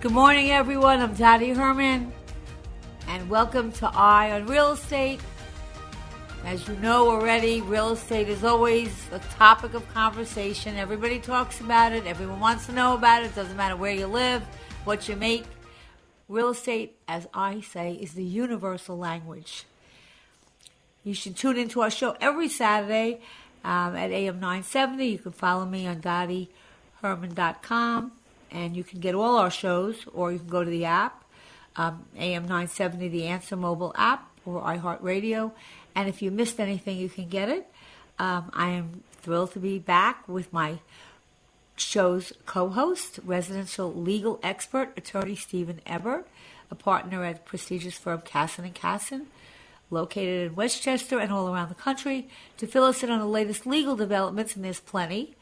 Good morning, everyone. I'm Dottie Herman, and welcome to Eye on Real Estate. As you know already, real estate is always a topic of conversation. Everybody talks about it, everyone wants to know about it. Doesn't matter where you live, what you make. Real estate, as I say, is the universal language. You should tune into our show every Saturday um, at AM 970. You can follow me on DottieHerman.com and you can get all our shows, or you can go to the app, um, AM 970, the Answer mobile app, or iHeartRadio. And if you missed anything, you can get it. Um, I am thrilled to be back with my show's co-host, residential legal expert, attorney Steven Ebert, a partner at prestigious firm Cassin and Cassin, located in Westchester and all around the country, to fill us in on the latest legal developments, and there's plenty.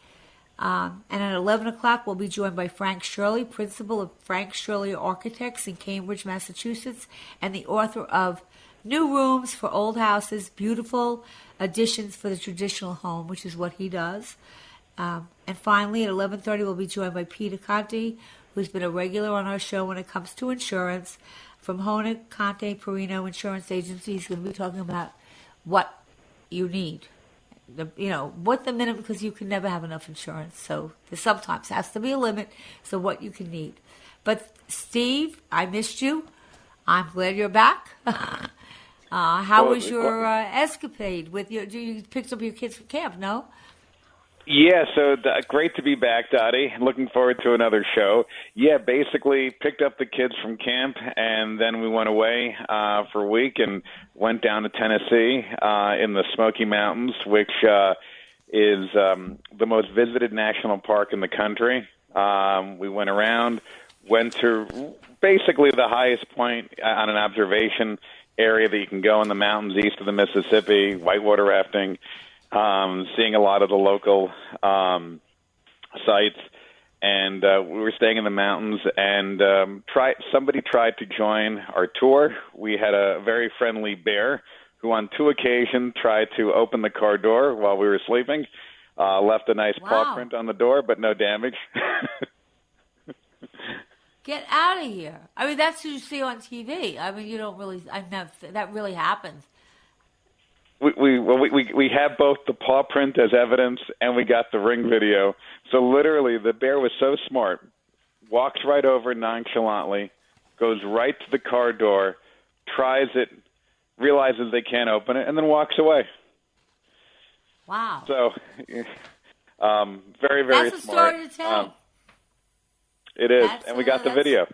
Um, and at 11 o'clock, we'll be joined by Frank Shirley, principal of Frank Shirley Architects in Cambridge, Massachusetts, and the author of New Rooms for Old Houses, Beautiful Additions for the Traditional Home, which is what he does. Um, and finally, at 11.30, we'll be joined by Peter Conti, who's been a regular on our show when it comes to insurance. From Hona Conte Perino Insurance Agency, he's going to be talking about what you need the you know what the minimum because you can never have enough insurance. So there sometimes has to be a limit. So what you can need. But Steve, I missed you. I'm glad you're back. uh, how Well, was your uh, escapade with your? You picked up your kids from camp? No. Yeah, so great to be back, Dottie. Looking forward to another show. Yeah, basically picked up the kids from camp, and then we went away uh, for a week and went down to Tennessee uh, in the Smoky Mountains, which uh, is um, the most visited national park in the country. Um, we went around, went to basically the highest point on an observation area that you can go in the mountains east of the Mississippi, whitewater rafting um, seeing a lot of the local um, sites, and uh, we were staying in the mountains. And um, try somebody tried to join our tour. We had a very friendly bear who, on two occasions, tried to open the car door while we were sleeping. Uh, left a nice paw print on the door, but no damage. Get out of here! I mean, that's who you see on TV. I mean, you don't really. I never. That really happens. We we, well, we we we have both the paw print as evidence and we got the ring video. So literally, the bear was so smart, walks right over nonchalantly, goes right to the car door, tries it, realizes they can't open it, and then walks away. Wow. So, um, very very That's a story to tell. Um, it is, That's and we a- got the video.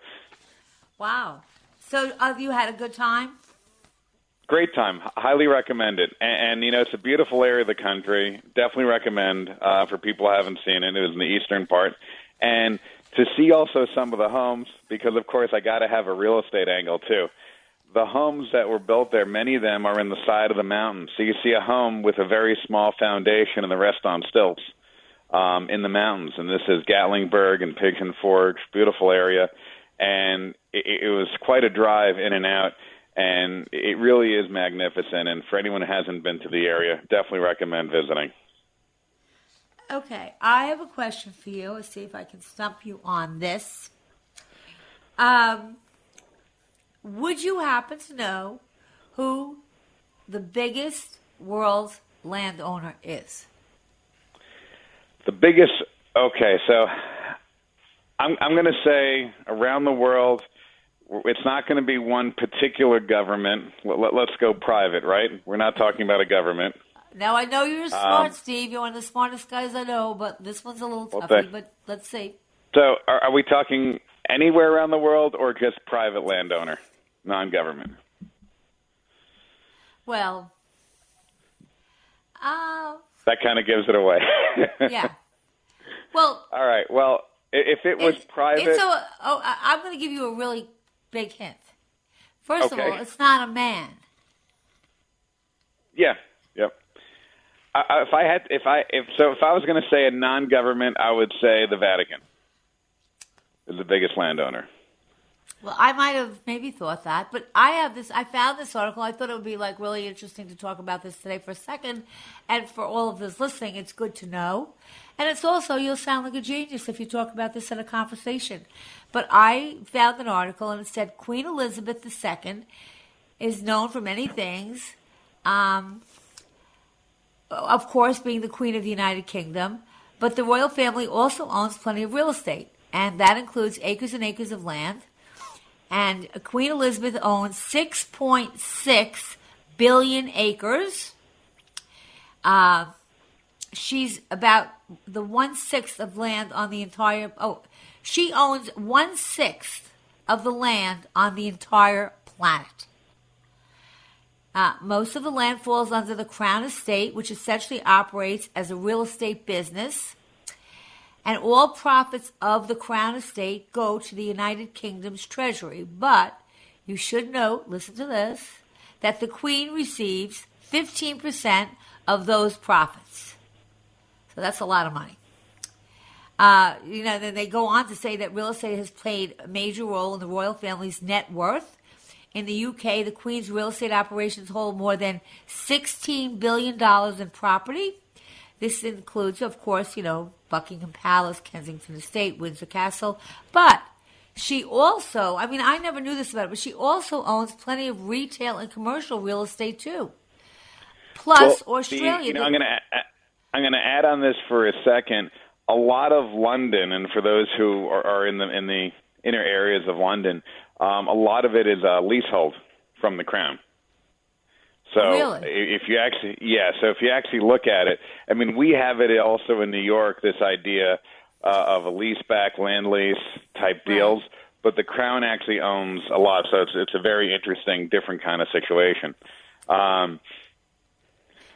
wow. So uh, you had a good time. Great time. Highly recommend it. And, and you know, it's a beautiful area of the country. Definitely recommend uh, for people who haven't seen it. It was in the eastern part, and to see also some of the homes because, of course, I got to have a real estate angle too. The homes that were built there, many of them are in the side of the mountain. So you see a home with a very small foundation and the rest on stilts um, in the mountains. And this is Gatlinburg and Pigeon Forge, beautiful area. And it, it was quite a drive in and out. And it really is magnificent. And for anyone who hasn't been to the area, definitely recommend visiting. Okay, I have a question for you. Let's see if I can stump you on this. Um, would you happen to know who the biggest world landowner is? The biggest, okay, so I'm I'm going to say around the world, it's not going to be one particular government. Let, us go private, right? We're not talking about a government. Now I know you're smart, um, Steve. You're one of the smartest guys I know, but this one's a little well, toughy. But let's see. So, are, are we talking anywhere around the world, or just private landowner, non-government? Well, uh, that kind of gives it away. yeah. Well. All right. Well, if it was it's, private, it's a, oh, I'm going to give you a really big hint. First okay. of all, it's not a man. Yeah. Yep. I, if I had, if I, if so, if I was going to say a non-government, I would say the Vatican is the biggest landowner. Well, I might have maybe thought that, but I have this. I found this article. I thought it would be like really interesting to talk about this today for a second, and for all of those listening, it's good to know. And it's also you'll sound like a genius if you talk about this in a conversation. But I found an article and it said Queen Elizabeth II is known for many things. Um, of course, being the Queen of the United Kingdom, but the royal family also owns plenty of real estate, and that includes acres and acres of land and Queen Elizabeth owns 6.6 billion acres. Uh, she's about the one sixth of land on the entire. Oh, she owns one sixth of the land on the entire planet. Uh, most of the land falls under the Crown Estate, which essentially operates as a real estate business and all profits of the Crown Estate go to the United Kingdom's treasury. But you should note, listen to this, that the Queen receives 15% of those profits. So that's a lot of money. Uh, you know, then they go on to say that real estate has played a major role in the royal family's net worth. In the UK, the Queen's real estate operations hold more than $16 billion in property. This includes, of course, you know, Buckingham Palace, Kensington Estate, Windsor Castle. But she also, I mean, I never knew this about her, but she also owns plenty of retail and commercial real estate too. Plus, well, Australia. The, you know, I'm going to I'm going to add on this for a second. A lot of London, and for those who are, are in the in the inner areas of London, um, a lot of it is a leasehold from the crown. So really? if you actually, yeah, so if you actually look at it, I mean, we have it also in New York. This idea uh, of a lease back, land lease type deals, right. but the crown actually owns a lot, so it's it's a very interesting, different kind of situation. Um,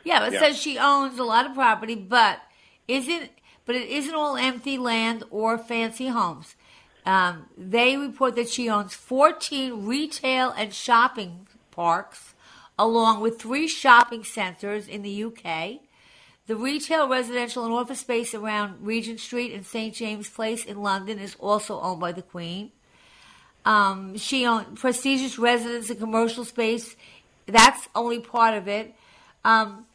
yeah, it yeah. says she owns a lot of property, but isn't but it isn't all empty land or fancy homes. Um, they report that she owns 14 retail and shopping parks along with three shopping centres in the UK. The retail, residential, and office space around Regent Street and St. James Place in London is also owned by the Queen. Um, she owns prestigious residence and commercial space. That's only part of it. Um,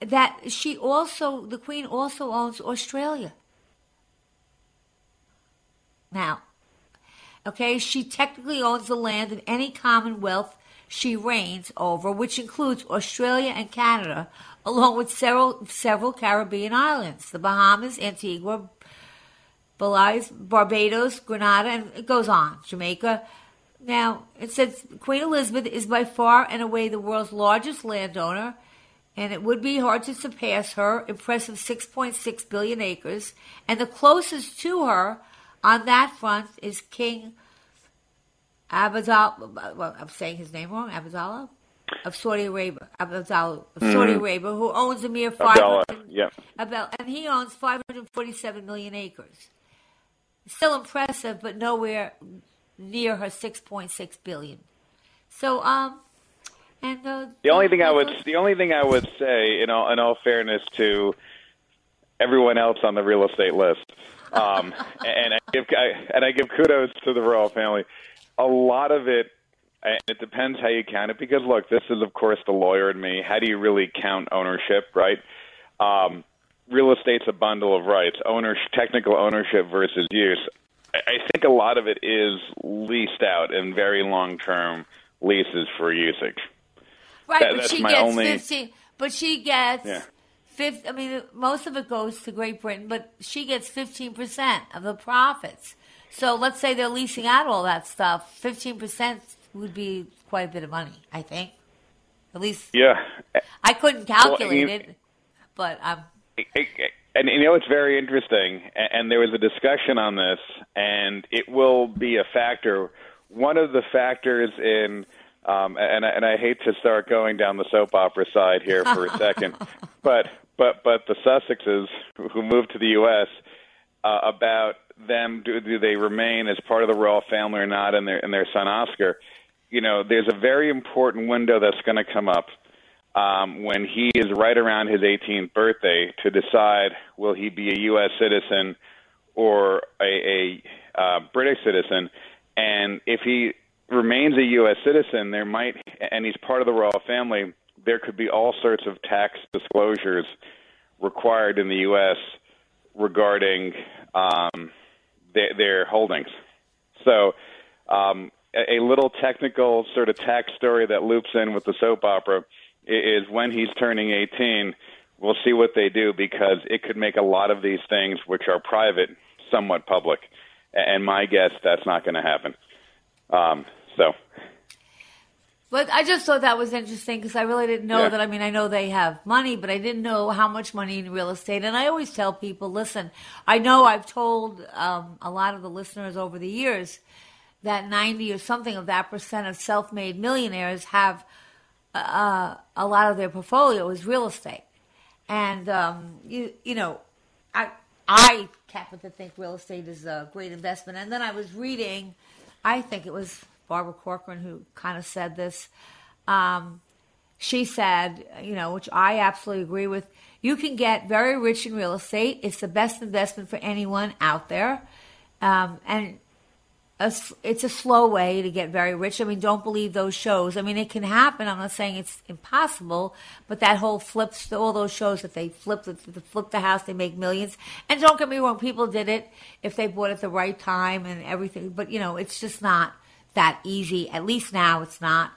that she also, the Queen also owns Australia. Now, okay, she technically owns the land in any Commonwealth she reigns over, which includes Australia and Canada, along with several, several Caribbean islands the Bahamas, Antigua, Belize, Barbados, Grenada, and it goes on, Jamaica. Now, it says Queen Elizabeth is by far and away the world's largest landowner, and it would be hard to surpass her impressive 6.6 billion acres. And the closest to her on that front is King Abdullah, well, I'm saying his name wrong, Abdullah of Saudi Arabia, Abdullah of mm-hmm. Saudi Arabia, who owns a mere 500, yeah. about, and he owns 547 million acres. Still impressive, but nowhere near her 6.6 billion. So, um, and uh, the only thing I would, the only thing I would say, in all, in all fairness to everyone else on the real estate list, um, and I give, I, and I give kudos to the royal family a lot of it and it depends how you count it because look this is of course the lawyer in me how do you really count ownership right um, real estate's a bundle of rights ownership technical ownership versus use I think a lot of it is leased out in very long term leases for usage right that, but she gets only... 15 but she gets yeah. Fifth, I mean, most of it goes to Great Britain, but she gets 15% of the profits. So let's say they're leasing out all that stuff. Fifteen percent would be quite a bit of money, I think. At least, yeah. I couldn't calculate Well, you- it, but um, And you know it's very interesting, and there was a discussion on this, and it will be a factor. One of the factors in, um, and I, and I hate to start going down the soap opera side here for a second, but but but the Sussexes who- who moved to the U.S. Uh, about them, do, do they remain as part of the royal family or not, and their and their son Oscar. You know, there's a very important window that's going to come up um, when he is right around his 18th birthday to decide will he be a U.S. citizen or a, a uh, British citizen. And if he remains a U.S. citizen, there might, and he's part of the royal family, there could be all sorts of tax disclosures required in the U.S. regarding um, their, their holdings. So, um, a, a little technical sort of tax story that loops in with the soap opera is when he's turning 18. We'll see what they do because it could make a lot of these things, which are private, somewhat public. And my guess, that's not going to happen. Um, so, But I just thought that was interesting because I really didn't know Yeah. that. I mean, I know they have money, but I didn't know how much money in real estate. And I always tell people, listen, I know I've told um, a lot of the listeners over the years that 90 or something of that percent of self made millionaires have uh, a lot of their portfolio is real estate. And, um, you, you know, I, I happen to think real estate is a great investment. And then I was reading, I think it was Barbara Corcoran who kind of said this. Um, she said, you know, which I absolutely agree with. You can get very rich in real estate. It's the best investment for anyone out there. Um, and a it's a slow way to get very rich. I mean, don't believe those shows. I mean, it can happen. I'm not saying it's impossible, but that whole flips, all those shows that they flip the, the flip the house, they make millions. And don't get me wrong, people did it if they bought at the right time and everything. But you know, it's just not that easy. At least now, it's not.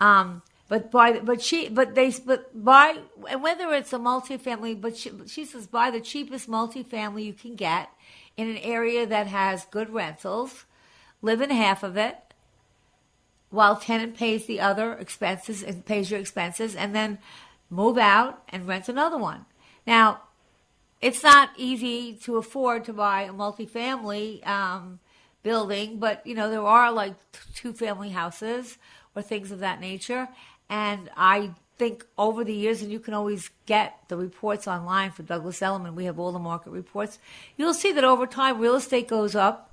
Um, but by but she but they but buy and whether it's a multifamily, but she, she says buy the cheapest multifamily you can get in an area that has good rentals live in half of it while tenant pays the other expenses and pays your expenses and then move out and rent another one. Now, it's not easy to afford to buy a multifamily um, building, but you know there are like two family houses or things of that nature. And I think over the years, and you can always get the reports online for Douglas Elliman. We have all the market reports. You'll see that over time, real estate goes up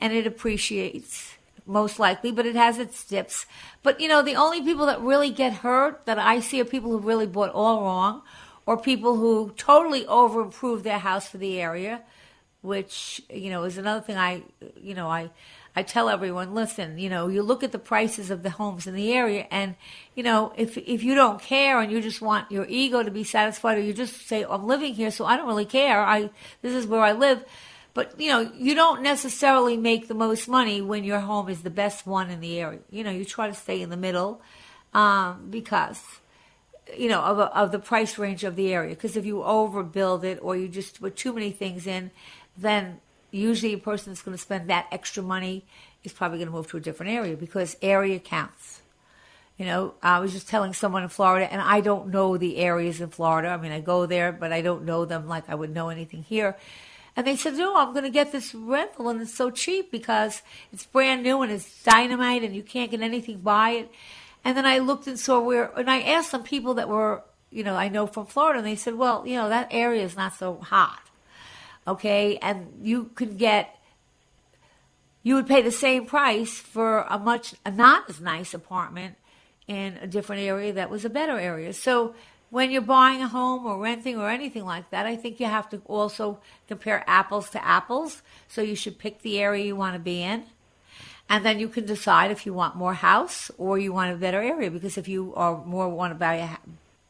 and it appreciates most likely, but it has its dips. But you know, the only people that really get hurt that I see are people who really bought all wrong, or people who totally over improved their house for the area, which you know is another thing. I you know I I tell everyone, listen, you know, you look at the prices of the homes in the area, and you know, if if you don't care and you just want your ego to be satisfied, or you just say, I'm living here, so I don't really care. I this is where I live. But you know, you don't necessarily make the most money when your home is the best one in the area. You know, you try to stay in the middle um, because you know of, of the price range of the area. Because if you overbuild it or you just put too many things in, then usually a person that's going to spend that extra money is probably going to move to a different area because area counts. You know, I was just telling someone in Florida, and I don't know the areas in Florida. I mean, I go there, but I don't know them like I would know anything here. And they said, no, I'm going to get this rental, and it's so cheap because it's brand new and it's dynamite, and you can't get anything by it. And then I looked and saw where, and I asked some people that were, you know, I know from Florida, and they said, well, you know, that area is not so hot. Okay. And you could get, you would pay the same price for a much, a not as nice apartment in a different area that was a better area. So when you're buying a home or renting or anything like that, I think you have to also compare apples to apples. So you should pick the area you want to be in. And then you can decide if you want more house or you want a better area. Because if you are more want to buy a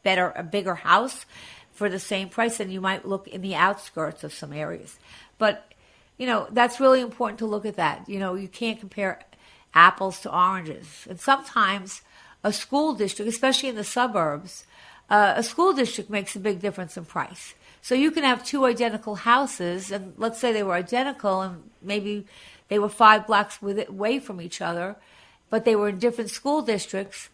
better, a bigger house for the same price, and you might look in the outskirts of some areas. But you know that's really important to look at that. You know you can't compare apples to oranges, and sometimes a school district, especially in the suburbs, uh, a school district makes a big difference in price. So you can have two identical houses, and let's say they were identical, and maybe they were five blocks away from each other, but they were in different school districts.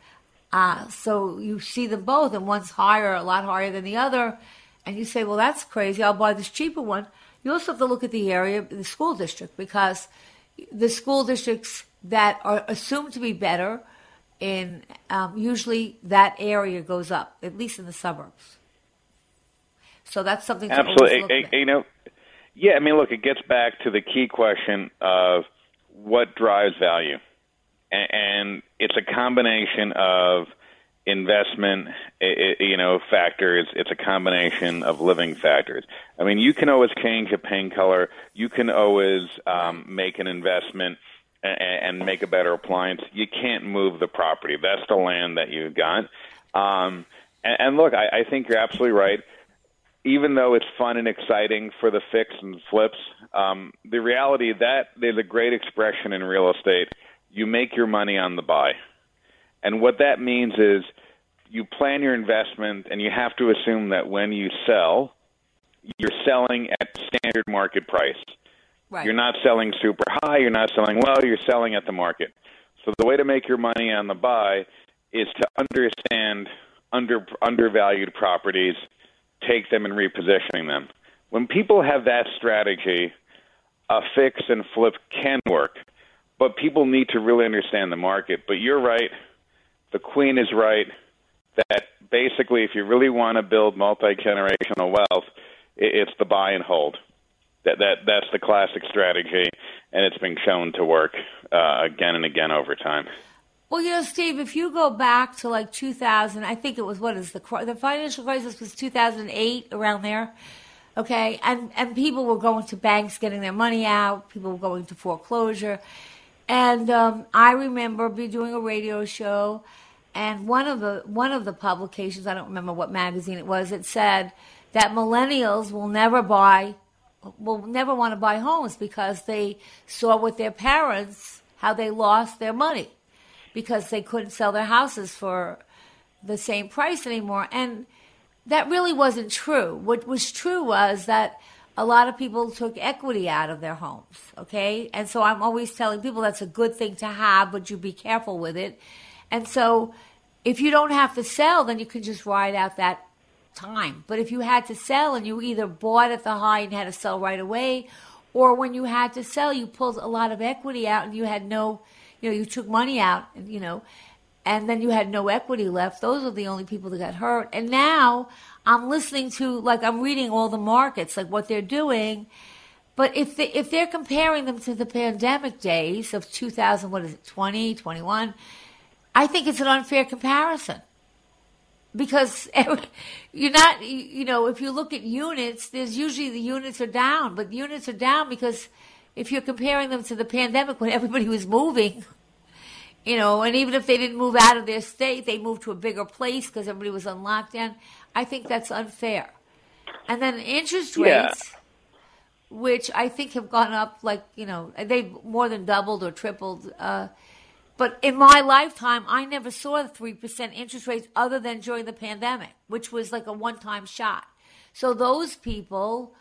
Uh, so you see them both, and one's higher, a lot higher than the other, and you say, "Well, that's crazy. I'll buy this cheaper one." You also have to look at the area, the school district, because the school districts that are assumed to be better, in um, usually that area goes up, at least in the suburbs. So that's something. Absolutely, you know. Yeah, I mean, look, it gets back to the key question of what drives value, and it's a combination of investment, you know, factors. It's a combination of living factors. I mean, you can always change a paint color. You can always um, make an investment and, make a better appliance. You can't move the property. That's the land that you've got. Um, and, look, I, I think you're absolutely right. Even though it's fun and exciting for the fix and flips, um, the reality that there's a great expression in real estate. You make your money on the buy. And what that means is you plan your investment and you have to assume that when you sell, you're selling at standard market price. Right. You're not selling super high, you're not selling well, you're selling at the market. So the way to make your money on the buy is to understand under undervalued properties, take them and repositioning them. When people have that strategy, a fix and flip can work, but people need to really understand the market. But you're right the Queen is right that basically, if you really want to build multi generational wealth, it's the buy and hold. That that that's the classic strategy, and it's been shown to work uh, again and again over time. Well, you know, Steve, if you go back to like 2000, I think it was what is the the financial crisis was 2008 around there. Okay, and and people were going to banks getting their money out. People were going to foreclosure, and um, I remember be doing a radio show, and one of the one of the publications, I don't remember what magazine it was, it said that millennials will never buy, will never want to buy homes because they saw with their parents how they lost their money because they couldn't sell their houses for the same price anymore, and that really wasn't true. What was true was that a lot of people took equity out of their homes, okay? And so I'm always telling people that's a good thing to have, but you be careful with it. And so if you don't have to sell, then you can just ride out that time. But if you had to sell and you either bought at the high and had to sell right away, or when you had to sell, you pulled a lot of equity out and you had no, you know, you took money out, you know, and then you had no equity left. Those are the only people that got hurt. And now I'm listening to like I'm reading all the markets, like what they're doing. But if they, if they're comparing them to the pandemic days of 2000, what is it, 20, 21, I think it's an unfair comparison because you're not, you know, if you look at units, there's usually the units are down, but units are down because if you're comparing them to the pandemic when everybody was moving, you know, and even if they didn't move out of their state, they moved to a bigger place because everybody was on lockdown. I think that's unfair. And then interest rates, yeah. which I think have gone up like, you know, they've more than doubled or tripled. Uh, but in my lifetime, I never saw the 3% interest rates other than during the pandemic, which was like a one time shot. So those people,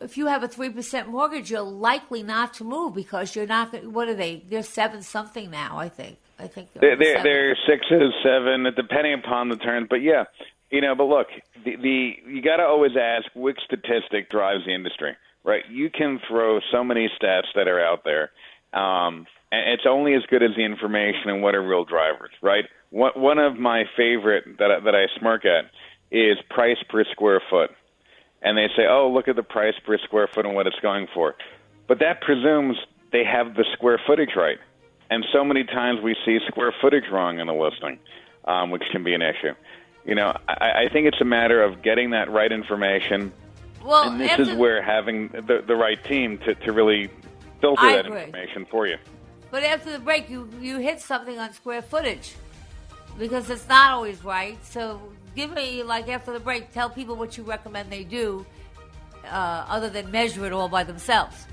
if you have a 3% mortgage, you're likely not to move because you're not, what are they? They're seven something now, I think. I think they're, they're, they're sixes, seven, depending upon the terms. But yeah, you know, but look, the, the you got to always ask which statistic drives the industry, right? You can throw so many stats that are out there, um, and it's only as good as the information and what are real drivers, right? One one of my favorite that I, that I smirk at is price per square foot, and they say, oh, look at the price per square foot and what it's going for, but that presumes they have the square footage right, and so many times we see square footage wrong in a listing, um, which can be an issue you know, I, I think it's a matter of getting that right information. Well, and this is where having the, the right team to, to really filter I that agree. information for you. But after the break, you, you hit something on square footage because it's not always right. So give me, like, after the break, tell people what you recommend they do uh, other than measure it all by themselves.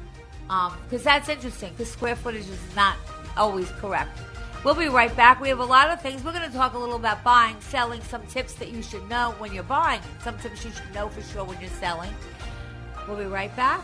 Because um, that's interesting, because square footage is not always correct. We'll be right back. We have a lot of things. We're going to talk a little about buying, selling, some tips that you should know when you're buying, some tips you should know for sure when you're selling. We'll be right back.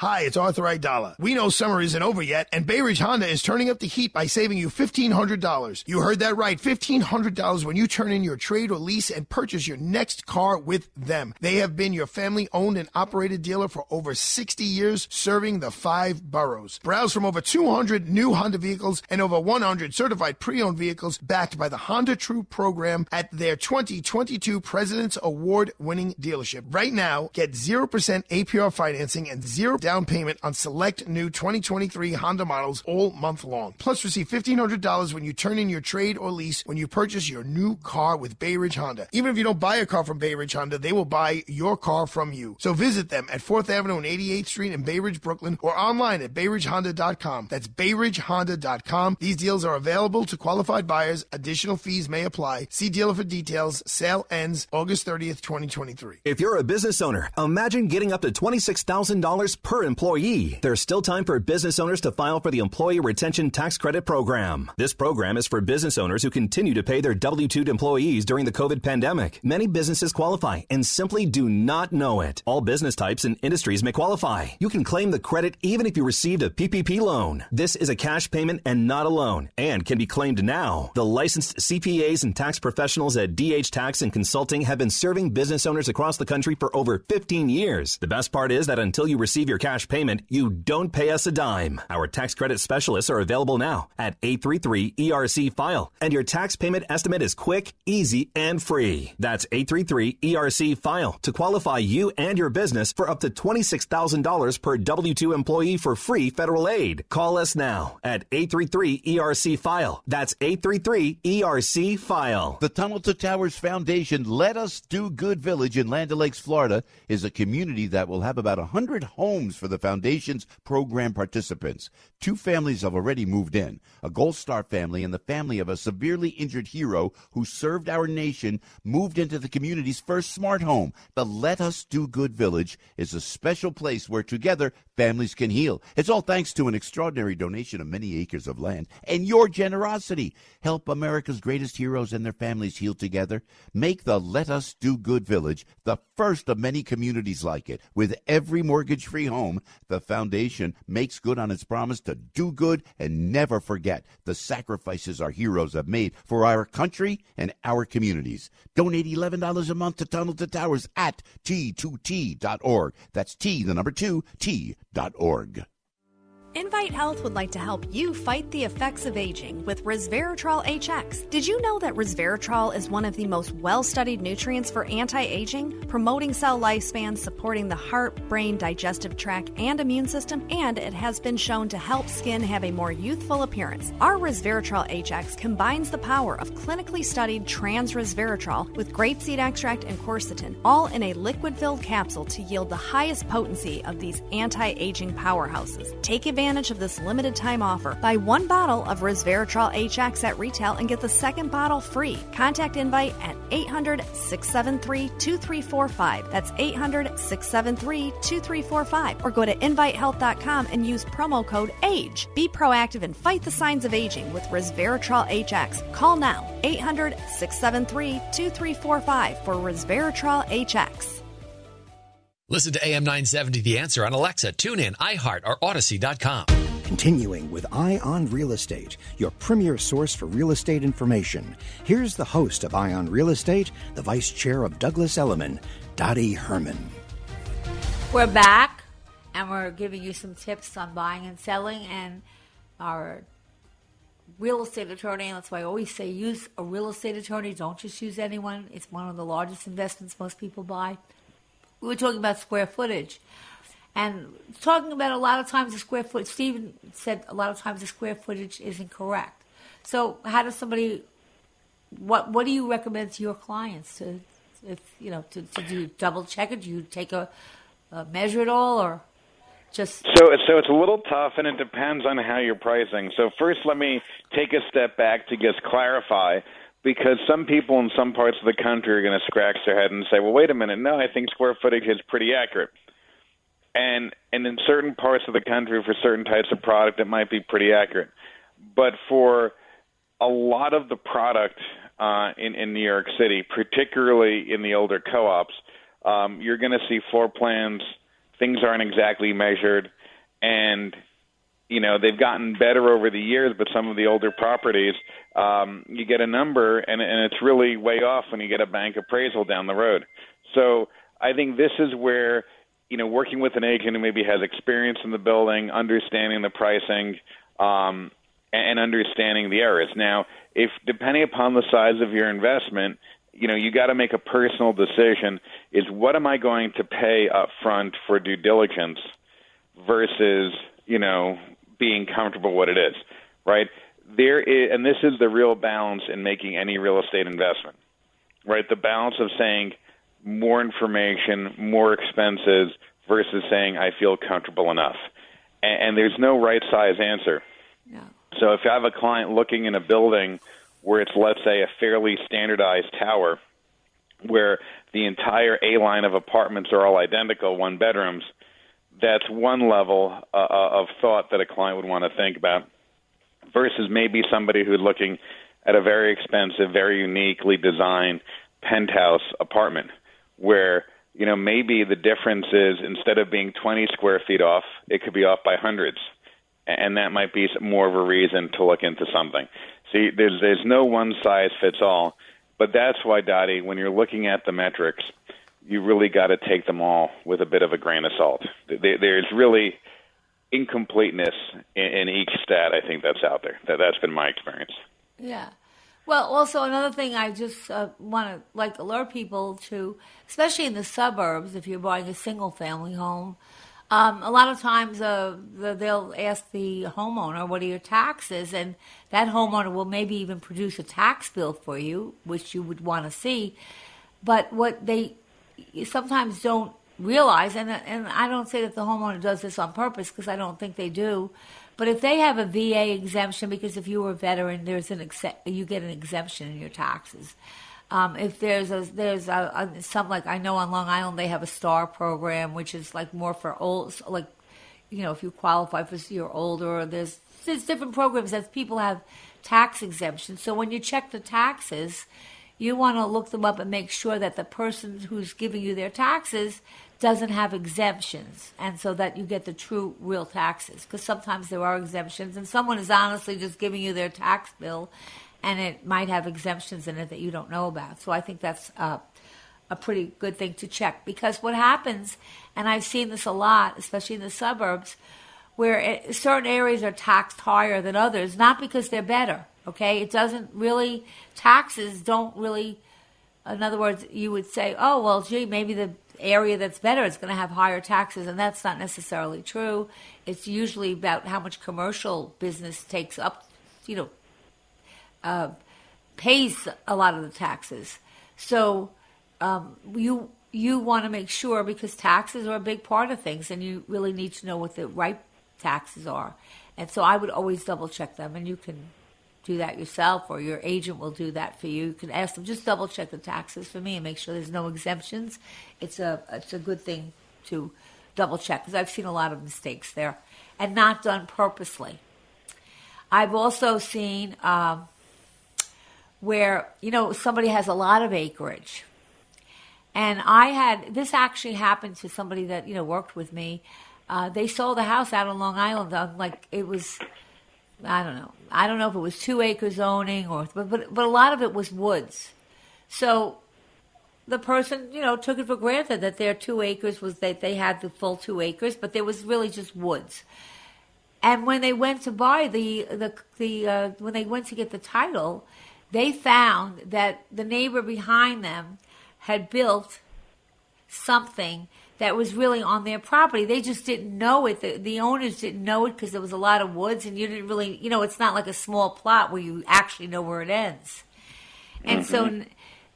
Hi, it's Arthur Aidala. We know summer isn't over yet, and Bay Ridge Honda is turning up the heat by saving you $1,500. You heard that right, $1,500 when you turn in your trade or lease and purchase your next car with them. They have been your family owned and operated dealer for over 60 years, serving the five boroughs. Browse from over 200 new Honda vehicles and over 100 certified pre owned vehicles backed by the Honda True program at their 2022 President's Award winning dealership. Right now, get 0% APR financing and 0 down payment on select new 2023 Honda models all month long. Plus, receive $1,500 when you turn in your trade or lease when you purchase your new car with Bay Ridge Honda. Even if you don't buy a car from Bay Ridge Honda, they will buy your car from you. So visit them at 4th Avenue and 88th Street in Bay Ridge, Brooklyn, or online at bayridgehonda.com. That's bayridgehonda.com. These deals are available to qualified buyers. Additional fees may apply. See dealer for details. Sale ends August 30th, 2023. If you're a business owner, imagine getting up to $26,000 per employee. There's still time for business owners to file for the Employee Retention Tax Credit Program. This program is for business owners who continue to pay their W 2 employees during the COVID pandemic. Many businesses qualify and simply do not know it. All business types and industries may qualify. You can claim the credit even if you received a PPP loan. This is a cash payment and not a loan and can be claimed now. The licensed CPAs and tax professionals at DH Tax and Consulting have been serving business owners across the country for over 15 years. The best part is that until you receive your cash payment, you don't pay us a dime. Our tax credit specialists are available now at 833 ERC file, and your tax payment estimate is quick, easy, and free. That's 833 ERC file to qualify you and your business for up to $26,000 per W 2 employee for free federal aid. Call us now at 833 ERC file. That's 833 ERC file. The Tunnel to Towers Foundation Let Us Do Good Village in Land O'Lakes, Florida is a community that will have about 100 homes for the foundation's program participants. Two families have already moved in a Gold Star family and the family of a severely injured hero who served our nation moved into the community's first smart home. The Let Us Do Good Village is a special place where together families can heal. It's all thanks to an extraordinary donation of many acres of land and your generosity. Help America's greatest heroes and their families heal together. Make the Let Us Do Good Village the first of many communities like it. With every mortgage free home, the foundation makes good on its promise to do good and never forget the sacrifices our heroes have made for our country and our communities. Donate $11 a month to Tunnel to Towers at T2T.org. That's T, the number two, T.org. Invite Health would like to help you fight the effects of aging with resveratrol HX. Did you know that resveratrol is one of the most well studied nutrients for anti aging, promoting cell lifespan, supporting the heart, brain, digestive tract, and immune system, and it has been shown to help skin have a more youthful appearance? Our resveratrol HX combines the power of clinically studied trans resveratrol with grapeseed extract and quercetin, all in a liquid filled capsule to yield the highest potency of these anti aging powerhouses. Take advantage advantage of this limited time offer. Buy one bottle of resveratrol HX at retail and get the second bottle free. Contact Invite at 800 673 2345. That's 800 673 2345. Or go to invitehealth.com and use promo code AGE. Be proactive and fight the signs of aging with resveratrol HX. Call now 800 673 2345 for resveratrol HX. Listen to AM 970 The Answer on Alexa, TuneIn, iHeart, or Audacy.com. Continuing with Eye on Real Estate, your premier source for real estate information. Here's the host of Eye on Real Estate, the vice chair of Douglas Elliman, Dottie Herman. We're back, and we're giving you some tips on buying and selling, and our real estate attorney. And that's why I always say use a real estate attorney. Don't just use anyone. It's one of the largest investments most people buy we were talking about square footage. And talking about a lot of times the square foot, Steven said a lot of times the square footage isn't correct. So how does somebody, what what do you recommend to your clients to, if you know, to, to do double check it? Do you take a, a measure it all, or just so so it's a little tough, and it depends on how you're pricing. So first, let me take a step back to just clarify because some people in some parts of the country are going to scratch their head and say, "Well, wait a minute, no, I think square footage is pretty accurate." And and in certain parts of the country for certain types of product it might be pretty accurate. But for a lot of the product uh, in in New York City, particularly in the older co-ops, um, you're going to see floor plans things aren't exactly measured, and you know they've gotten better over the years. But some of the older properties, um, you get a number, and, and it's really way off when you get a bank appraisal down the road. So I think this is where you know working with an agent who maybe has experience in the building, understanding the pricing. Um, and understanding the errors. Now, if depending upon the size of your investment, you know you got to make a personal decision is what am i going to pay up front for due diligence versus you know being comfortable what it is right? There is and this is the real balance in making any real estate investment right? The balance of saying more information more expenses versus saying i feel comfortable enough. And, and there's no right size answer. No. so if you have a client looking in a building where it's let's say a fairly standardized tower where the entire A line of apartments are all identical, one bedrooms, that's one level uh, uh, of thought that a client would want to think about versus maybe somebody who's looking at a very expensive, very uniquely designed penthouse apartment where you know maybe the difference is instead of being 20 square feet off, it could be off by hundreds, and that might be more of a reason to look into something. See, there's there's no one size fits all, but that's why, Dottie, when you're looking at the metrics, you really got to take them all with a bit of a grain of salt. There's really incompleteness in each stat. I think that's out there. That that's been my experience. Yeah. Well, also another thing I just uh, want to like alert people to, especially in the suburbs, if you're buying a single family home, um, a lot of times uh, the, they'll ask the homeowner, "What are your taxes?" and that homeowner will maybe even produce a tax bill for you, which you would want to see. But what they sometimes don't realize, and and I don't say that the homeowner does this on purpose because I don't think they do. But if they have a VA exemption, because if you were a veteran, there's an ex- you get an exemption in your taxes. Um, if there's a there's a, a some like I know on Long Island they have a star program which is like more for old like you know if you qualify for you're older there's there's different programs that people have tax exemptions so when you check the taxes you want to look them up and make sure that the person who's giving you their taxes doesn't have exemptions and so that you get the true real taxes because sometimes there are exemptions and someone is honestly just giving you their tax bill and it might have exemptions in it that you don't know about. So I think that's uh, a pretty good thing to check because what happens, and I've seen this a lot, especially in the suburbs, where it, certain areas are taxed higher than others, not because they're better. Okay, it doesn't really taxes don't really. In other words, you would say, "Oh, well, gee, maybe the area that's better is going to have higher taxes," and that's not necessarily true. It's usually about how much commercial business takes up, you know, uh, pays a lot of the taxes. So um, you you want to make sure because taxes are a big part of things, and you really need to know what the right taxes are. And so I would always double check them, and you can do that yourself, or your agent will do that for you. You can ask them just double check the taxes for me and make sure there's no exemptions. It's a it's a good thing to double check because I've seen a lot of mistakes there, and not done purposely. I've also seen. Um, where you know somebody has a lot of acreage and i had this actually happened to somebody that you know worked with me uh, they sold a house out on long island on, like it was i don't know. I don't know if it was two acre zoning or but, but but a lot of it was woods. So the person you know took it for granted that their two acres was that they had the full two acres but there was really just woods. And when they went to buy the the the uh, when they went to get the title they found that the neighbor behind them had built something that was really on their property. They just didn't know it. The, the owners didn't know it because there was a lot of woods, and you didn't really, you know, it's not like a small plot where you actually know where it ends. And mm-hmm. so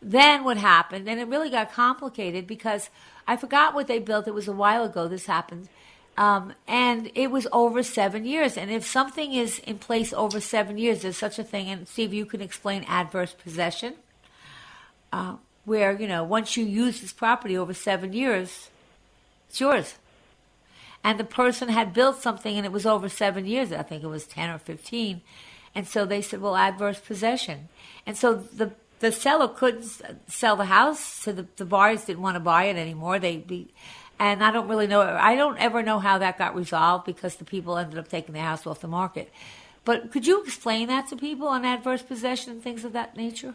then what happened, and it really got complicated because I forgot what they built. It was a while ago this happened. Um, and it was over seven years. And if something is in place over seven years, there's such a thing. And Steve, you can explain adverse possession, uh, where you know once you use this property over seven years, it's yours. And the person had built something, and it was over seven years. I think it was ten or fifteen. And so they said, "Well, adverse possession." And so the the seller couldn't sell the house, so the, the buyers didn't want to buy it anymore. They be, And I don't really know. I don't ever know how that got resolved because the people ended up taking the house off the market. But could you explain that to people on adverse possession and things of that nature?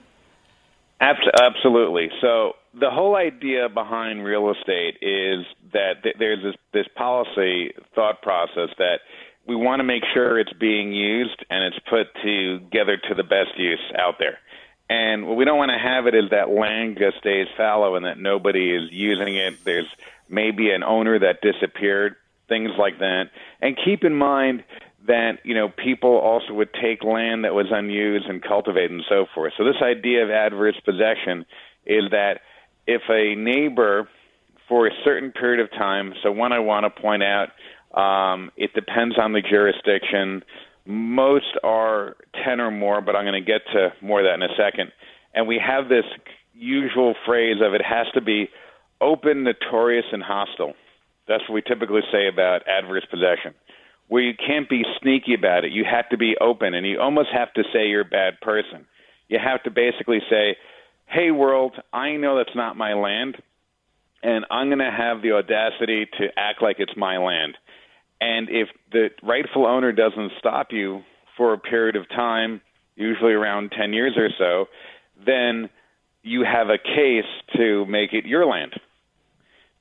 Absolutely. So the whole idea behind real estate is that there's this, this policy thought process that we want to make sure it's being used and it's put together to the best use out there. And what we don't want to have it is that land just stays fallow and that nobody is using it. There's maybe an owner that disappeared, things like that. And keep in mind that you know people also would take land that was unused and cultivate and so forth. So this idea of adverse possession is that if a neighbor for a certain period of time, so one I want to point out, um, it depends on the jurisdiction. Most are 10 or more, but I'm going to get to more of that in a second. And we have this usual phrase of it has to be open, notorious, and hostile. That's what we typically say about adverse possession where you can't be sneaky about it. You have to be open, and you almost have to say you're a bad person. You have to basically say, "Hey, world, I know that's not my land, and I'm going to have the audacity to act like it's my land." And if the rightful owner doesn't stop you for a period of time, usually around 10 years or so, then you have a case to make it your land.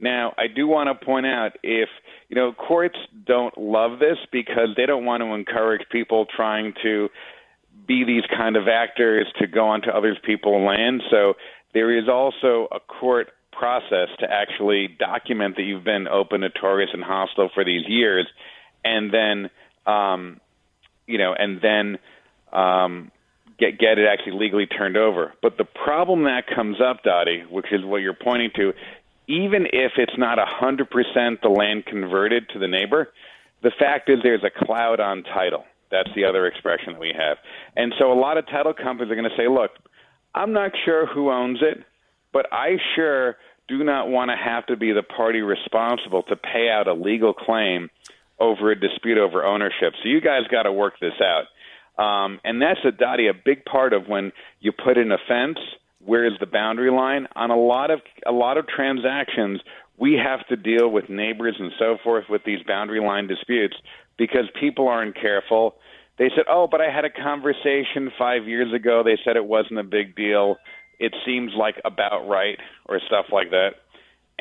Now, I do want to point out if, you know, courts don't love this because they don't want to encourage people trying to be these kind of actors to go onto other people's land. So there is also a court process to actually document that you've been open, notorious, and hostile for these years, and then, um, you know, and then um, get get it actually legally turned over. But the problem that comes up, Dottie, which is what you're pointing to, even if it's not a 100% the land converted to the neighbor, the fact is there's a cloud on title. That's the other expression that we have. And so a lot of title companies are going to say, look, I'm not sure who owns it, but I sure do not want to have to be the party responsible to pay out a legal claim over a dispute over ownership. So you guys got to work this out. Um, and that's a Dottie, a big part of when you put in a fence – where is the boundary line? On a lot of a lot of transactions we have to deal with neighbors and so forth with these boundary line disputes because people aren't careful. They said oh but i had a conversation 5 years ago. They said it wasn't a big deal. It seems like about right or stuff like that.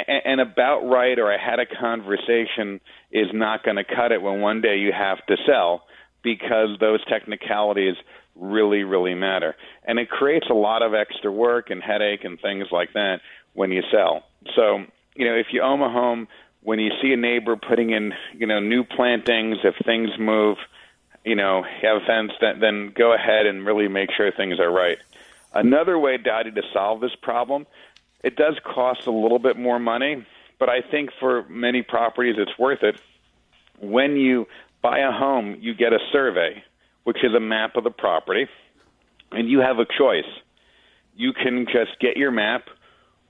And about right or I had a conversation is not going to cut it when one day you have to sell because those technicalities really, really matter. And it creates a lot of extra work and headache and things like that when you sell. So, you know, if you own a home, when you see a neighbor putting in, you know, new plantings, if things move, you know, have a fence, then, then go ahead and really make sure things are right. Another way, Dottie, to solve this problem, it does cost a little bit more money, but I think for many properties it's worth it. When you buy a home, you get a survey which is a map of the property, and you have a choice. You can just get your map,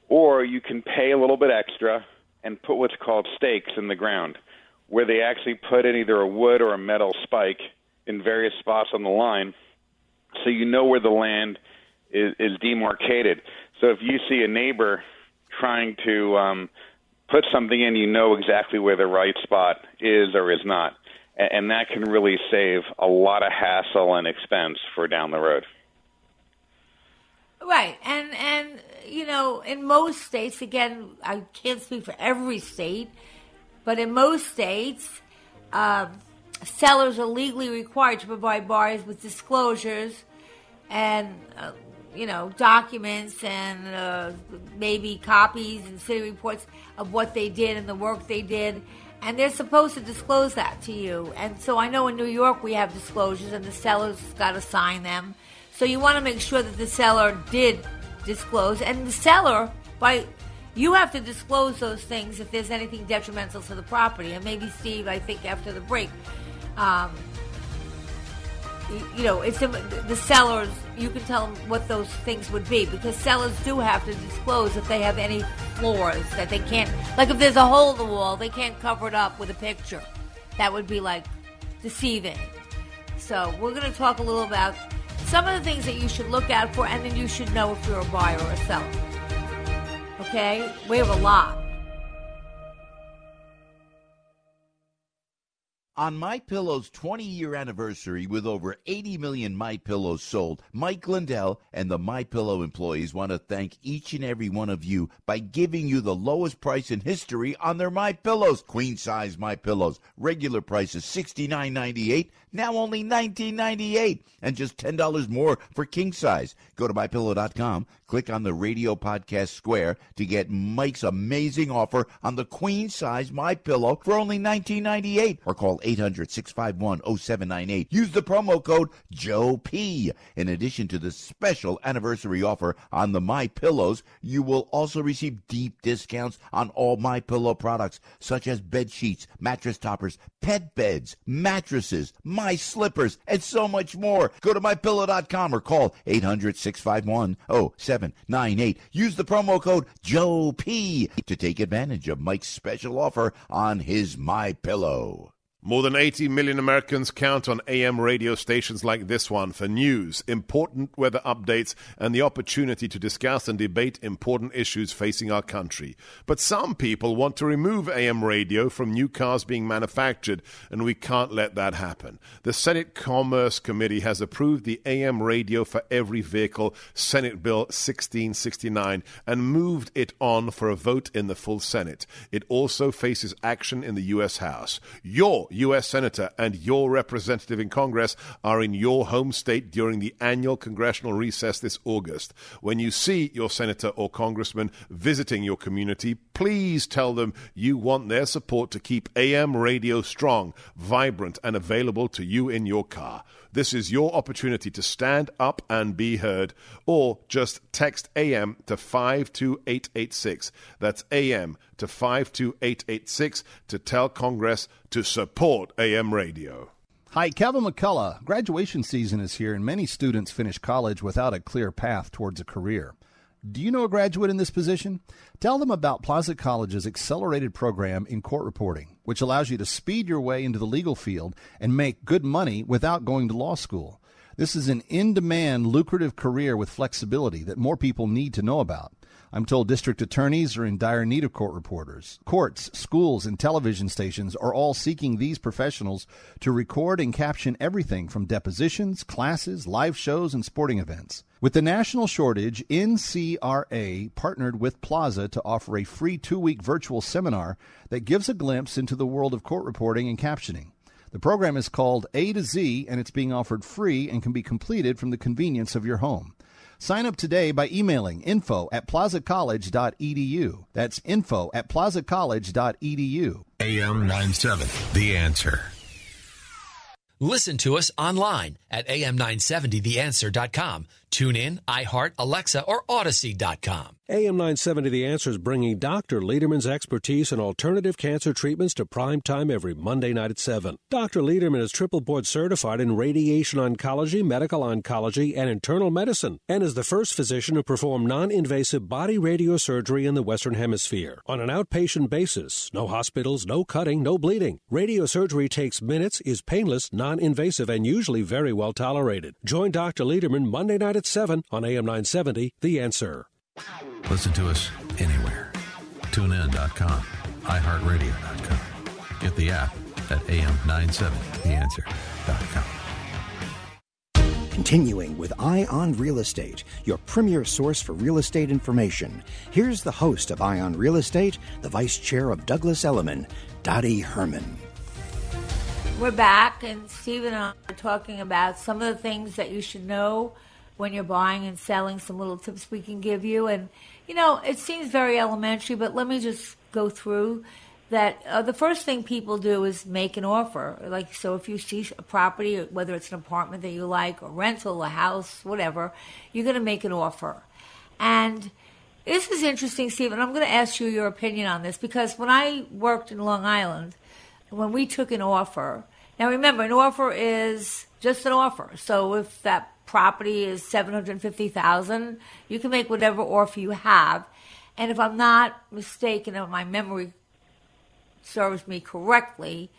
or you can pay a little bit extra and put what's called stakes in the ground, where they actually put in either a wood or a metal spike in various spots on the line, so you know where the land is, is demarcated. So if you see a neighbor trying to um, put something in, you know exactly where the right spot is or is not and that can really save a lot of hassle and expense for down the road. Right, and and you know, in most states, again, I can't speak for every state, but in most states, uh, sellers are legally required to provide buyers with disclosures and uh, you know documents and uh, maybe copies and city reports of what they did and the work they did and they're supposed to disclose that to you. And so I know in New York we have disclosures, and the seller's got to sign them. So you want to make sure that the seller did disclose, and the seller by you have to disclose those things if there's anything detrimental to the property. And maybe Steve, I think after the break, um, you know, it's the sellers. You can tell them what those things would be because sellers do have to disclose if they have any flaws that they can't. Like if there's a hole in the wall, they can't cover it up with a picture. That would be like deceiving. So we're going to talk a little about some of the things that you should look out for, and then you should know if you're a buyer or a seller. Okay, we have a lot. On My Pillow's 20-year anniversary with over 80 million My Pillows sold, Mike Lindell and the My Pillow employees want to thank each and every one of you by giving you the lowest price in history on their My Pillows. Queen size My Pillows, regular price is $69.98, now only $19.98 and just $10 more for king size. Go to mypillow.com, click on the radio podcast square to get Mike's amazing offer on the queen size My Pillow for only $19.98 or call 800 651 0798. Use the promo code Joe P. In addition to the special anniversary offer on the My Pillows, you will also receive deep discounts on all My Pillow products such as bed sheets, mattress toppers, pet beds, mattresses, my slippers, and so much more. Go to mypillow.com or call 800 651 0798. Use the promo code Joe to take advantage of Mike's special offer on his My Pillow. More than 80 million Americans count on AM radio stations like this one for news, important weather updates, and the opportunity to discuss and debate important issues facing our country. But some people want to remove AM radio from new cars being manufactured, and we can't let that happen. The Senate Commerce Committee has approved the AM radio for every vehicle, Senate Bill 1669, and moved it on for a vote in the full Senate. It also faces action in the U.S. House. Your U.S. Senator and your representative in Congress are in your home state during the annual congressional recess this August. When you see your senator or congressman visiting your community, please tell them you want their support to keep AM radio strong, vibrant, and available to you in your car. This is your opportunity to stand up and be heard, or just text AM to 52886. That's AM to 52886 to tell Congress to support AM radio. Hi, Kevin McCullough. Graduation season is here, and many students finish college without a clear path towards a career. Do you know a graduate in this position? Tell them about Plaza College's accelerated program in court reporting, which allows you to speed your way into the legal field and make good money without going to law school. This is an in demand, lucrative career with flexibility that more people need to know about. I'm told district attorneys are in dire need of court reporters. Courts, schools, and television stations are all seeking these professionals to record and caption everything from depositions, classes, live shows, and sporting events. With the national shortage, NCRA partnered with Plaza to offer a free two week virtual seminar that gives a glimpse into the world of court reporting and captioning. The program is called A to Z, and it's being offered free and can be completed from the convenience of your home. Sign up today by emailing info at plazacollege.edu. That's info at plazacollege.edu. AM 97, The Answer. Listen to us online at am970theanswer.com. Tune in, iHeart, Alexa, or Audacy.com. AM 970 The Answer is bringing Dr. Lederman's expertise in alternative cancer treatments to prime time every Monday night at 7. Dr. Lederman is triple board certified in radiation oncology, medical oncology, and internal medicine, and is the first physician to perform non invasive body radiosurgery in the Western Hemisphere. On an outpatient basis, no hospitals, no cutting, no bleeding. Radiosurgery takes minutes, is painless, non invasive, and usually very well tolerated. Join Dr. Lederman Monday night at 7 on AM 970 The Answer. Listen to us anywhere. TuneIn.com, iHeartRadio.com. Get the app at AM970theanswer.com. Continuing with Eye on Real Estate, your premier source for real estate information. Here's the host of Eye on Real Estate, the vice chair of Douglas Elliman, Dottie Herman. We're back, and Steve and I are talking about some of the things that you should know when you're buying and selling, some little tips we can give you. And, you know, it seems very elementary, but let me just go through that. Uh, the first thing people do is make an offer. Like, so if you see a property, whether it's an apartment that you like, or rental, a house, whatever, you're going to make an offer. And this is interesting, Steve, and I'm going to ask you your opinion on this because when I worked in Long Island, when we took an offer, now remember, an offer is just an offer. So if that property is 750,000, you can make whatever offer you have. And if I'm not mistaken, if my memory serves me correctly,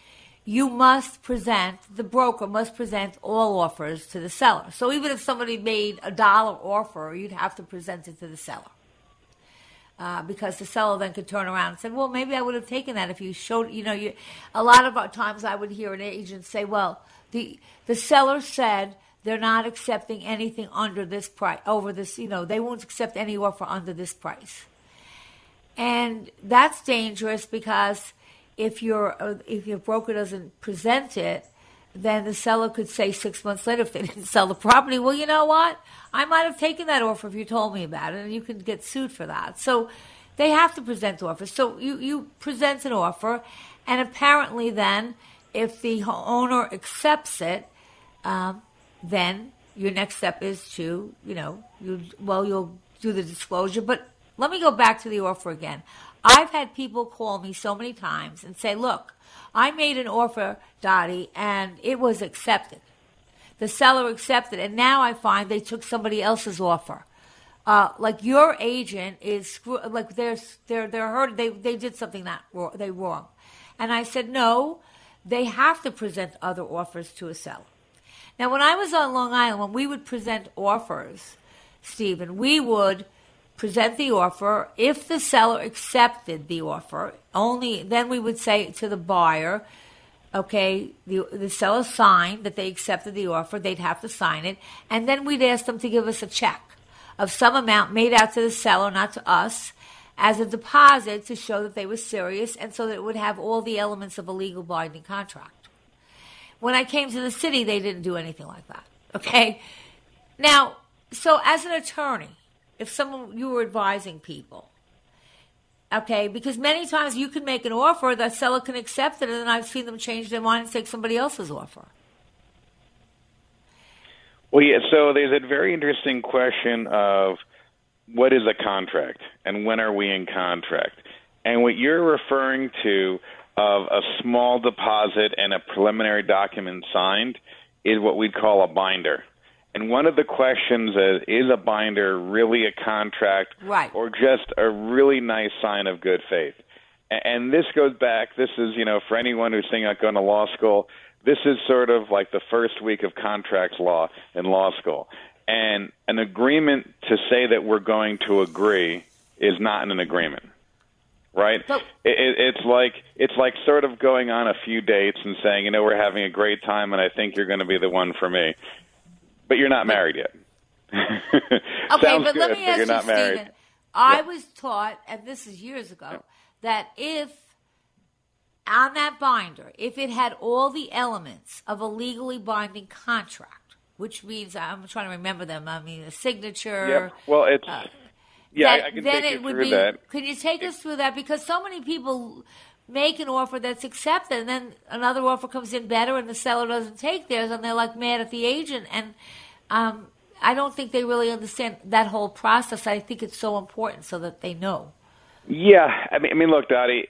you must present, the broker must present all offers to the seller. So even if somebody made a dollar offer, you'd have to present it to the seller. Uh, because the seller then could turn around and say, "Well, maybe I would have taken that if you showed." You know, you. A lot of times, I would hear an agent say, "Well, the the seller said they're not accepting anything under this price, over this. You know, they won't accept any offer under this price." And that's dangerous because if your uh, if your broker doesn't present it, then the seller could say six months later if they didn't sell the property, well, you know what? I might have taken that offer if you told me about it, and you can get sued for that. So they have to present offers. So you, you present an offer, and apparently then, if the owner accepts it, um, then your next step is to, you know, you well, you'll do the disclosure. But let me go back to the offer again. I've had people call me so many times and say, look, I made an offer, Dottie, and it was accepted. The seller accepted, and now I find they took somebody else's offer. Uh, like your agent is like they're they're they're hurt. They they did something that they wrong, and I said no. They have to present other offers to a seller. Now, when I was on Long Island, when we would present offers, Steven, we would present the offer. If the seller accepted the offer, only then we would say to the buyer, okay, the, the seller signed that they accepted the offer, they'd have to sign it, and then we'd ask them to give us a check of some amount made out to the seller, not to us, as a deposit to show that they were serious and so that it would have all the elements of a legal binding contract. When I came to the city, they didn't do anything like that. Okay? Now, so as an attorney, if someone you were advising people. Okay, because many times you can make an offer, the seller can accept it, and then I've seen them change their mind and take somebody else's offer. Well, yeah. So there's a very interesting question of what is a contract and when are we in contract, and what you're referring to of a small deposit and a preliminary document signed is what we'd call a binder. And one of the questions is is a binder really a contract right. or just a really nice sign of good faith? And this goes back, this is, you know, for anyone who's thinking about going to law school, this is sort of like the first week of contracts law in law school. And an agreement to say that we're going to agree is not an agreement right? But, it, it's like it's like sort of going on a few dates and saying, you know, we're having a great time, and I think you're going to be the one for me. But you're not married yet. okay, Sounds but good, let me but ask you're not you, married. Steven. I was taught, and this is years ago, that if on that binder, if it had all the elements of a legally binding contract, which means I'm trying to remember them. I mean, a signature. Yep. Well, it's uh, yeah. that, I can then take it you would through be. that. Could you take us through that? Because so many people make an offer that's accepted, and then another offer comes in better, and the seller doesn't take theirs, and they're like mad at the agent. And um, I don't think they really understand that whole process. I think it's so important so that they know. Yeah, I mean, I mean, look, Dottie,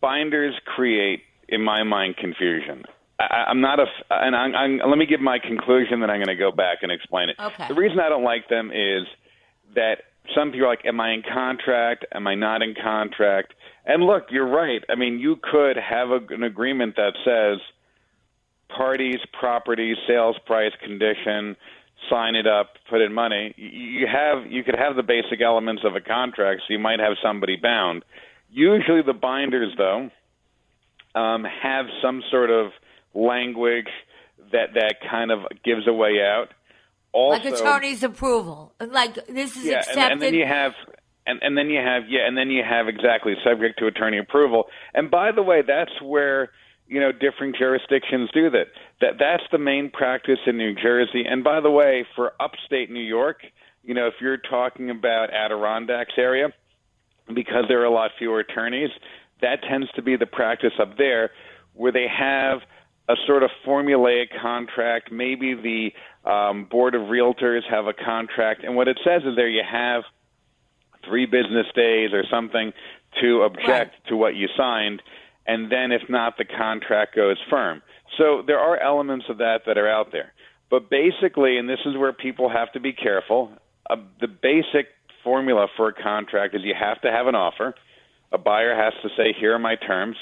binders create, in my mind, confusion. I, I'm not a, and I'm, I'm, let me give my conclusion, then I'm going to go back and explain it. Okay. The reason I don't like them is that some people are like, "Am I in contract? Am I not in contract?" And look, you're right. I mean, you could have a, an agreement that says parties, property, sales price, condition, sign it up, put in money. You- have you could have the basic elements of a contract, so you might have somebody bound. Usually, the binders, though, um, have some sort of language that that kind of gives a way out. Also, like attorney's approval. Like this is yeah, accepted. and, and then you have, and, and then you have, yeah, and then you have exactly subject to attorney approval. And by the way, that's where you know different jurisdictions do that. That that's the main practice in New Jersey. And by the way, for upstate New York, you know, if you're talking about Adirondacks area, because there are a lot fewer attorneys, that tends to be the practice up there, where they have a sort of formulaic contract. Maybe the um, board of realtors have a contract, and what it says is there you have three business days or something to object to what you signed, and then if not, the contract goes firm. So there are elements of that that are out there. But basically, and this is where people have to be careful, uh, the basic formula for a contract is you have to have an offer. A buyer has to say, here are my terms.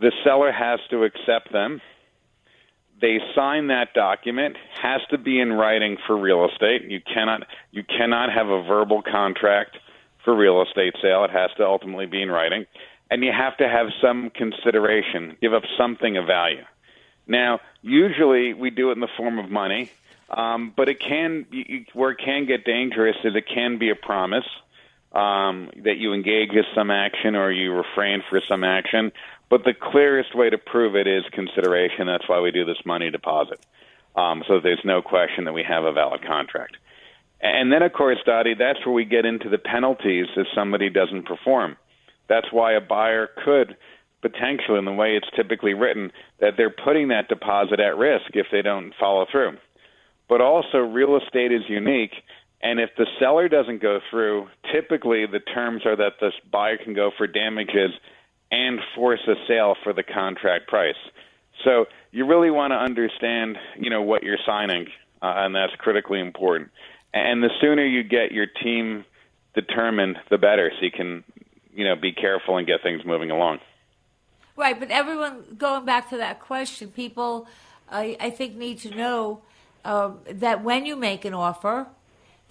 The seller has to accept them. They sign that document. Has to be in writing for real estate. You cannot you cannot have a verbal contract for real estate sale. It has to ultimately be in writing, and you have to have some consideration, give up something of value. Now, usually we do it in the form of money, um, but it can where it can get dangerous is it can be a promise um, that you engage in some action or you refrain for some action. But the clearest way to prove it is consideration. That's why we do this money deposit. Um, so there's no question that we have a valid contract. And then, of course, Dottie, that's where we get into the penalties if somebody doesn't perform. That's why a buyer could potentially, in the way it's typically written, that they're putting that deposit at risk if they don't follow through. But also, real estate is unique. And if the seller doesn't go through, typically the terms are that the buyer can go for damages and force a sale for the contract price. So you really want to understand, you know, what you're signing, uh, and that's critically important. And the sooner you get your team determined, the better, so you can, you know, be careful and get things moving along. Right, but everyone going back to that question, people, I, I think need to know uh, that when you make an offer,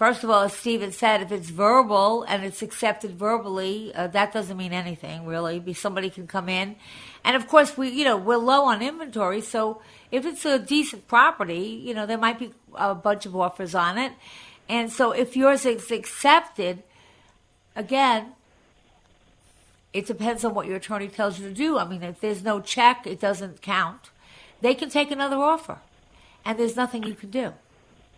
First of all, as Steven said, if it's verbal and it's accepted verbally, uh, that doesn't mean anything really. Somebody can come in, and of course we, you know, we're low on inventory. So if it's a decent property, you know, there might be a bunch of offers on it, and so if yours is accepted, again, it depends on what your attorney tells you to do. I mean, if there's no check, it doesn't count. They can take another offer, and there's nothing you can do.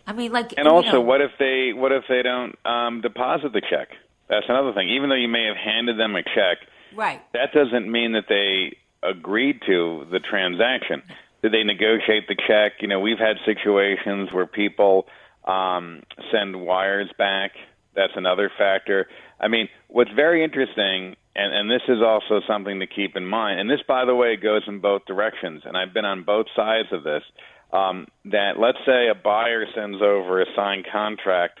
I mean, like, and also, know, what if they what if they don't um, deposit the check? That's another thing. Even though you may have handed them a check, right? That doesn't mean that they agreed to the transaction. Did they negotiate the check? You know, we've had situations where people um, send wires back. That's another factor. I mean, what's very interesting, and, and this is also something to keep in mind, and this, by the way, goes in both directions, and I've been on both sides of this um, that let's say a buyer sends over a signed contract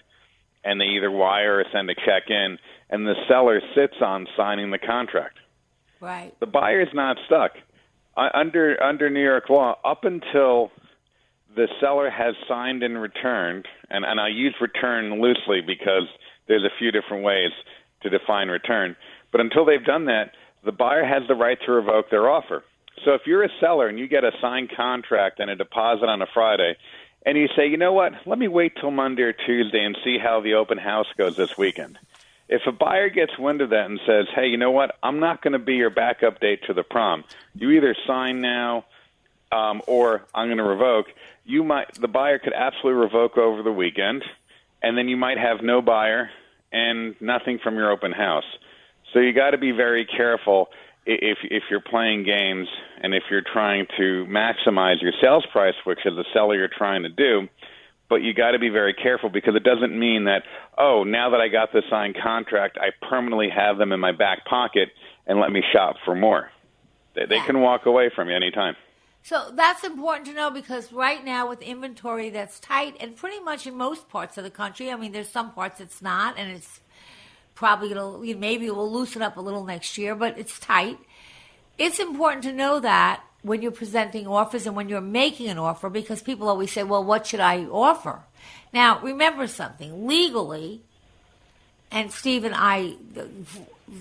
and they either wire or send a check in, and the seller sits on signing the contract. Right. The buyer's not stuck. Uh, under under New York law, up until the seller has signed and returned, and, and I use return loosely because there's a few different ways to define return. But until they've done that, the buyer has the right to revoke their offer. So if you're a seller and you get a signed contract and a deposit on a Friday, and you say, you know what, let me wait till Monday or Tuesday and see how the open house goes this weekend. If a buyer gets wind of that and says, hey, you know what, I'm not going to be your backup date to the prom, you either sign now um, or I'm going to revoke. You might the buyer could absolutely revoke over the weekend, and then you might have no buyer and nothing from your open house. So you got to be very careful if if you're playing games and if you're trying to maximize your sales price, which as a seller you're trying to do, but you got to be very careful because it doesn't mean that oh now that I got the signed contract I permanently have them in my back pocket and let me shop for more. They, they can walk away from you anytime. So that's important to know because right now with inventory that's tight and pretty much in most parts of the country, I mean there's some parts it's not and it's probably to maybe it will loosen up a little next year, but it's tight. It's important to know that when you're presenting offers and when you're making an offer because people always say, "Well, what should I offer?" Now, remember something legally, and Steve and I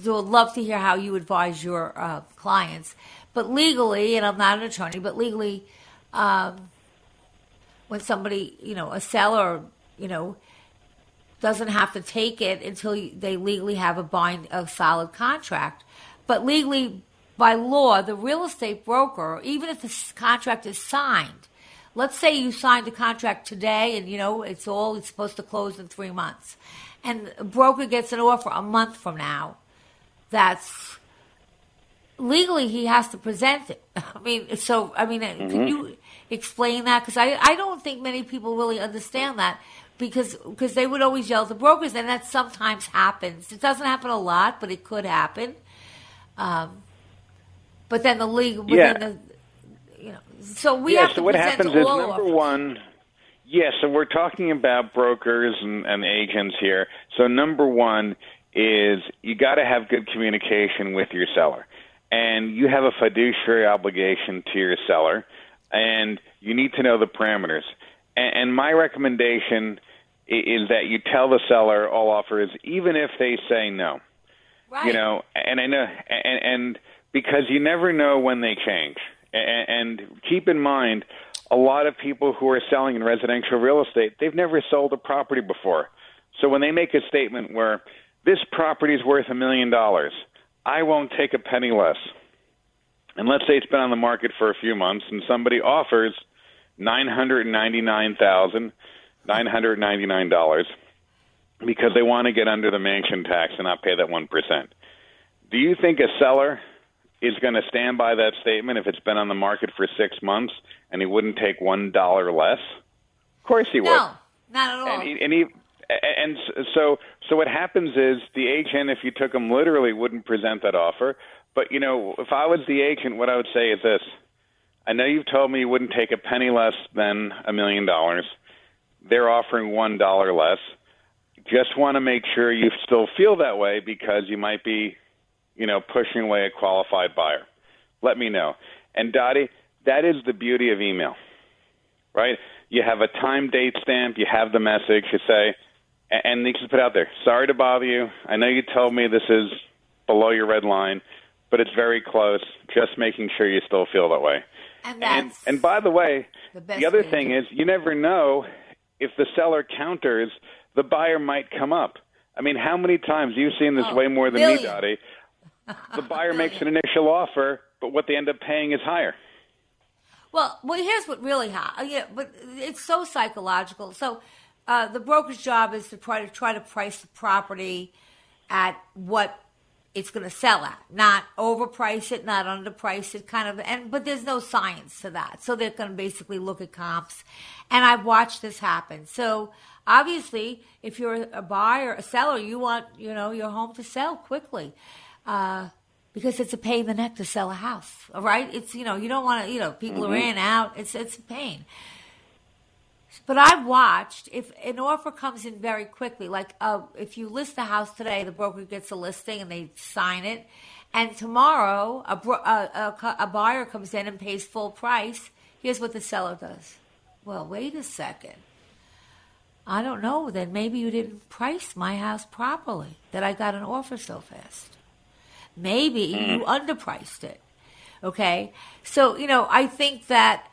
would love to hear how you advise your uh, clients. But legally, and I'm not an attorney, but legally, um, when somebody, you know, a seller, you know, doesn't have to take it until they legally have a bind a solid contract. But legally, by law, the real estate broker, even if the contract is signed, let's say you signed a contract today and you know it's all it's supposed to close in three months, and a broker gets an offer a month from now, that's legally he has to present it. I mean, so I mean, mm-hmm. can you explain that? Because I I don't think many people really understand that because because they would always yell at the brokers, and that sometimes happens. It doesn't happen a lot, but it could happen. Um, but then the league, yeah. The, you know, so we yeah, have so to what happens is number one. Yes, yeah, so we're talking about brokers and, and agents here. So number one is you got to have good communication with your seller, and you have a fiduciary obligation to your seller, and you need to know the parameters. And, and my recommendation is that you tell the seller all offers, even if they say no. Right. You know, and I know, and, and because you never know when they change. And, and keep in mind, a lot of people who are selling in residential real estate, they've never sold a property before. So when they make a statement where this property is worth a million dollars, I won't take a penny less. And let's say it's been on the market for a few months, and somebody offers nine hundred ninety-nine thousand nine hundred ninety-nine dollars because they want to get under the mansion tax and not pay that one percent. Do you think a seller is going to stand by that statement if it's been on the market for six months and he wouldn't take one dollar less? Of course he would. No, not at all. And he, and he and so so what happens is the agent, if you took him literally, wouldn't present that offer. But you know, if I was the agent, what I would say is this: I know you've told me you wouldn't take a penny less than a million dollars. They're offering one dollar less. Just want to make sure you still feel that way because you might be, you know, pushing away a qualified buyer. Let me know. And Dottie, that is the beauty of email, right? You have a time date stamp. You have the message. You say, and they just put out there, sorry to bother you. I know you told me this is below your red line, but it's very close. Just making sure you still feel that way. And And, and by the way, the, the other thing is you never know if the seller counters, the buyer might come up. I mean, how many times you've seen this Oh, way more than me. Dottie? The buyer makes an initial offer, but what they end up paying is higher. Well, well, here's what really happens. Yeah, but it's so psychological. So, uh, the broker's job is to try to try to price the property at what it's going to sell at, not overprice it, not underprice it, kind of. And but there's no science to that, so they're going to basically look at comps. And I've watched this happen. So obviously, if you're a buyer, a seller, you want you know your home to sell quickly. Uh, because it's a pain in the neck to sell a house. All right, it's you know you don't want to you know people are Mhm. in out. It's it's a pain. But I've watched if an offer comes in very quickly, like uh, if you list the house today, the broker gets a listing and they sign it, and tomorrow a, bro- a, a, a buyer comes in and pays full price. Here's what the seller does. Well, wait a second. I don't know. Then maybe you didn't price my house properly. That I got an offer so fast. Maybe you underpriced it. Okay, so you know I think that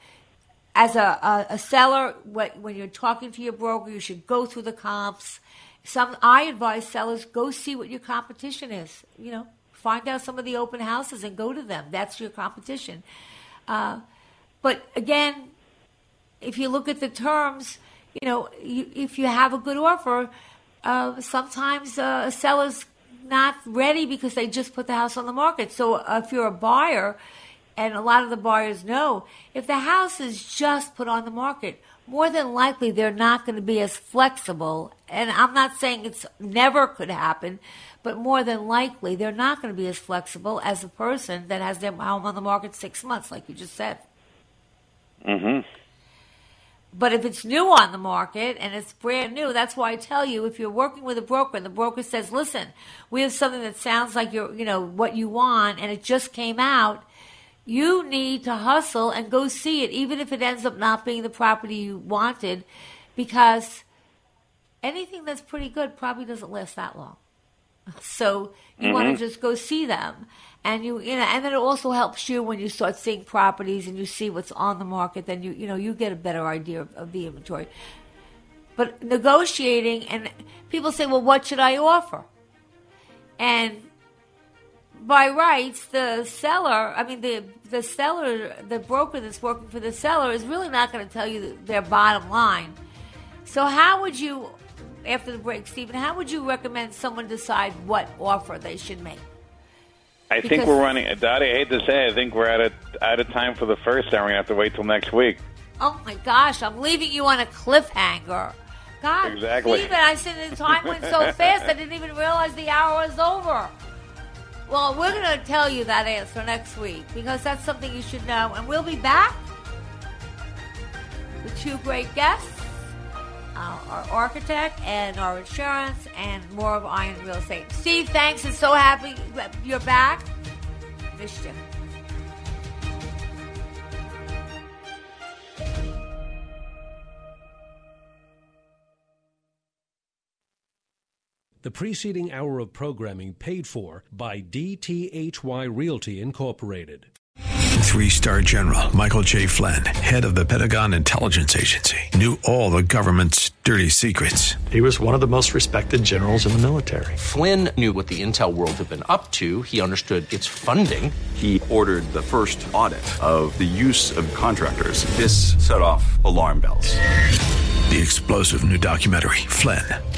as a, a, a seller, what, when you're talking to your broker, you should go through the comps. Some I advise sellers go see what your competition is. You know, find out some of the open houses and go to them. That's your competition. Uh, but again, if you look at the terms, you know, you, if you have a good offer, uh, sometimes uh, a seller's not ready because they just put the house on the market. So if you're a buyer, and a lot of the buyers know, if the house is just put on the market, more than likely they're not going to be as flexible. And I'm not saying it's never could happen, but more than likely they're not going to be as flexible as a person that has their home on the market six months, like you just said. Mm-hmm. But if it's new on the market and it's brand new, that's why I tell you if you're working with a broker and the broker says, "Listen, we have something that sounds like you're, you know, what you want and it just came out." You need to hustle and go see it even if it ends up not being the property you wanted because anything that's pretty good probably doesn't last that long. So you want Mhm. to just go see them, and you you know, and then it also helps you when you start seeing properties and you see what's on the market. Then you you know you get a better idea of, of the inventory. But negotiating and people say, well, what should I offer? And by rights, the seller, I mean the the seller, the broker that's working for the seller is really not going to tell you their bottom line. So how would you, after the break, Steven, how would you recommend someone decide what offer they should make? I Because- think we're running. Dottie, I hate to say, I think we're out of out of time for the first hour. We're gonna have to wait till next week. Oh my gosh, I'm leaving you on a cliffhanger. God, Exactly. Steven, I said the time went so fast I didn't even realize the hour was over. Well, we're going to tell you that answer next week because that's something you should know. And we'll be back with two great guests uh, our architect and our insurance and more of Eye on Real Estate. Steve, thanks. and so happy you're back. Missed. The preceding hour of programming paid for by DTHY Realty Incorporated. Three star general Michael T. Flynn, head of the Pentagon Intelligence Agency, knew all the government's dirty secrets. He was one of the most respected generals in the military. Flynn knew what the intel world had been up to, he understood its funding. He ordered the first audit of the use of contractors. This set off alarm bells. The explosive new documentary, Flynn,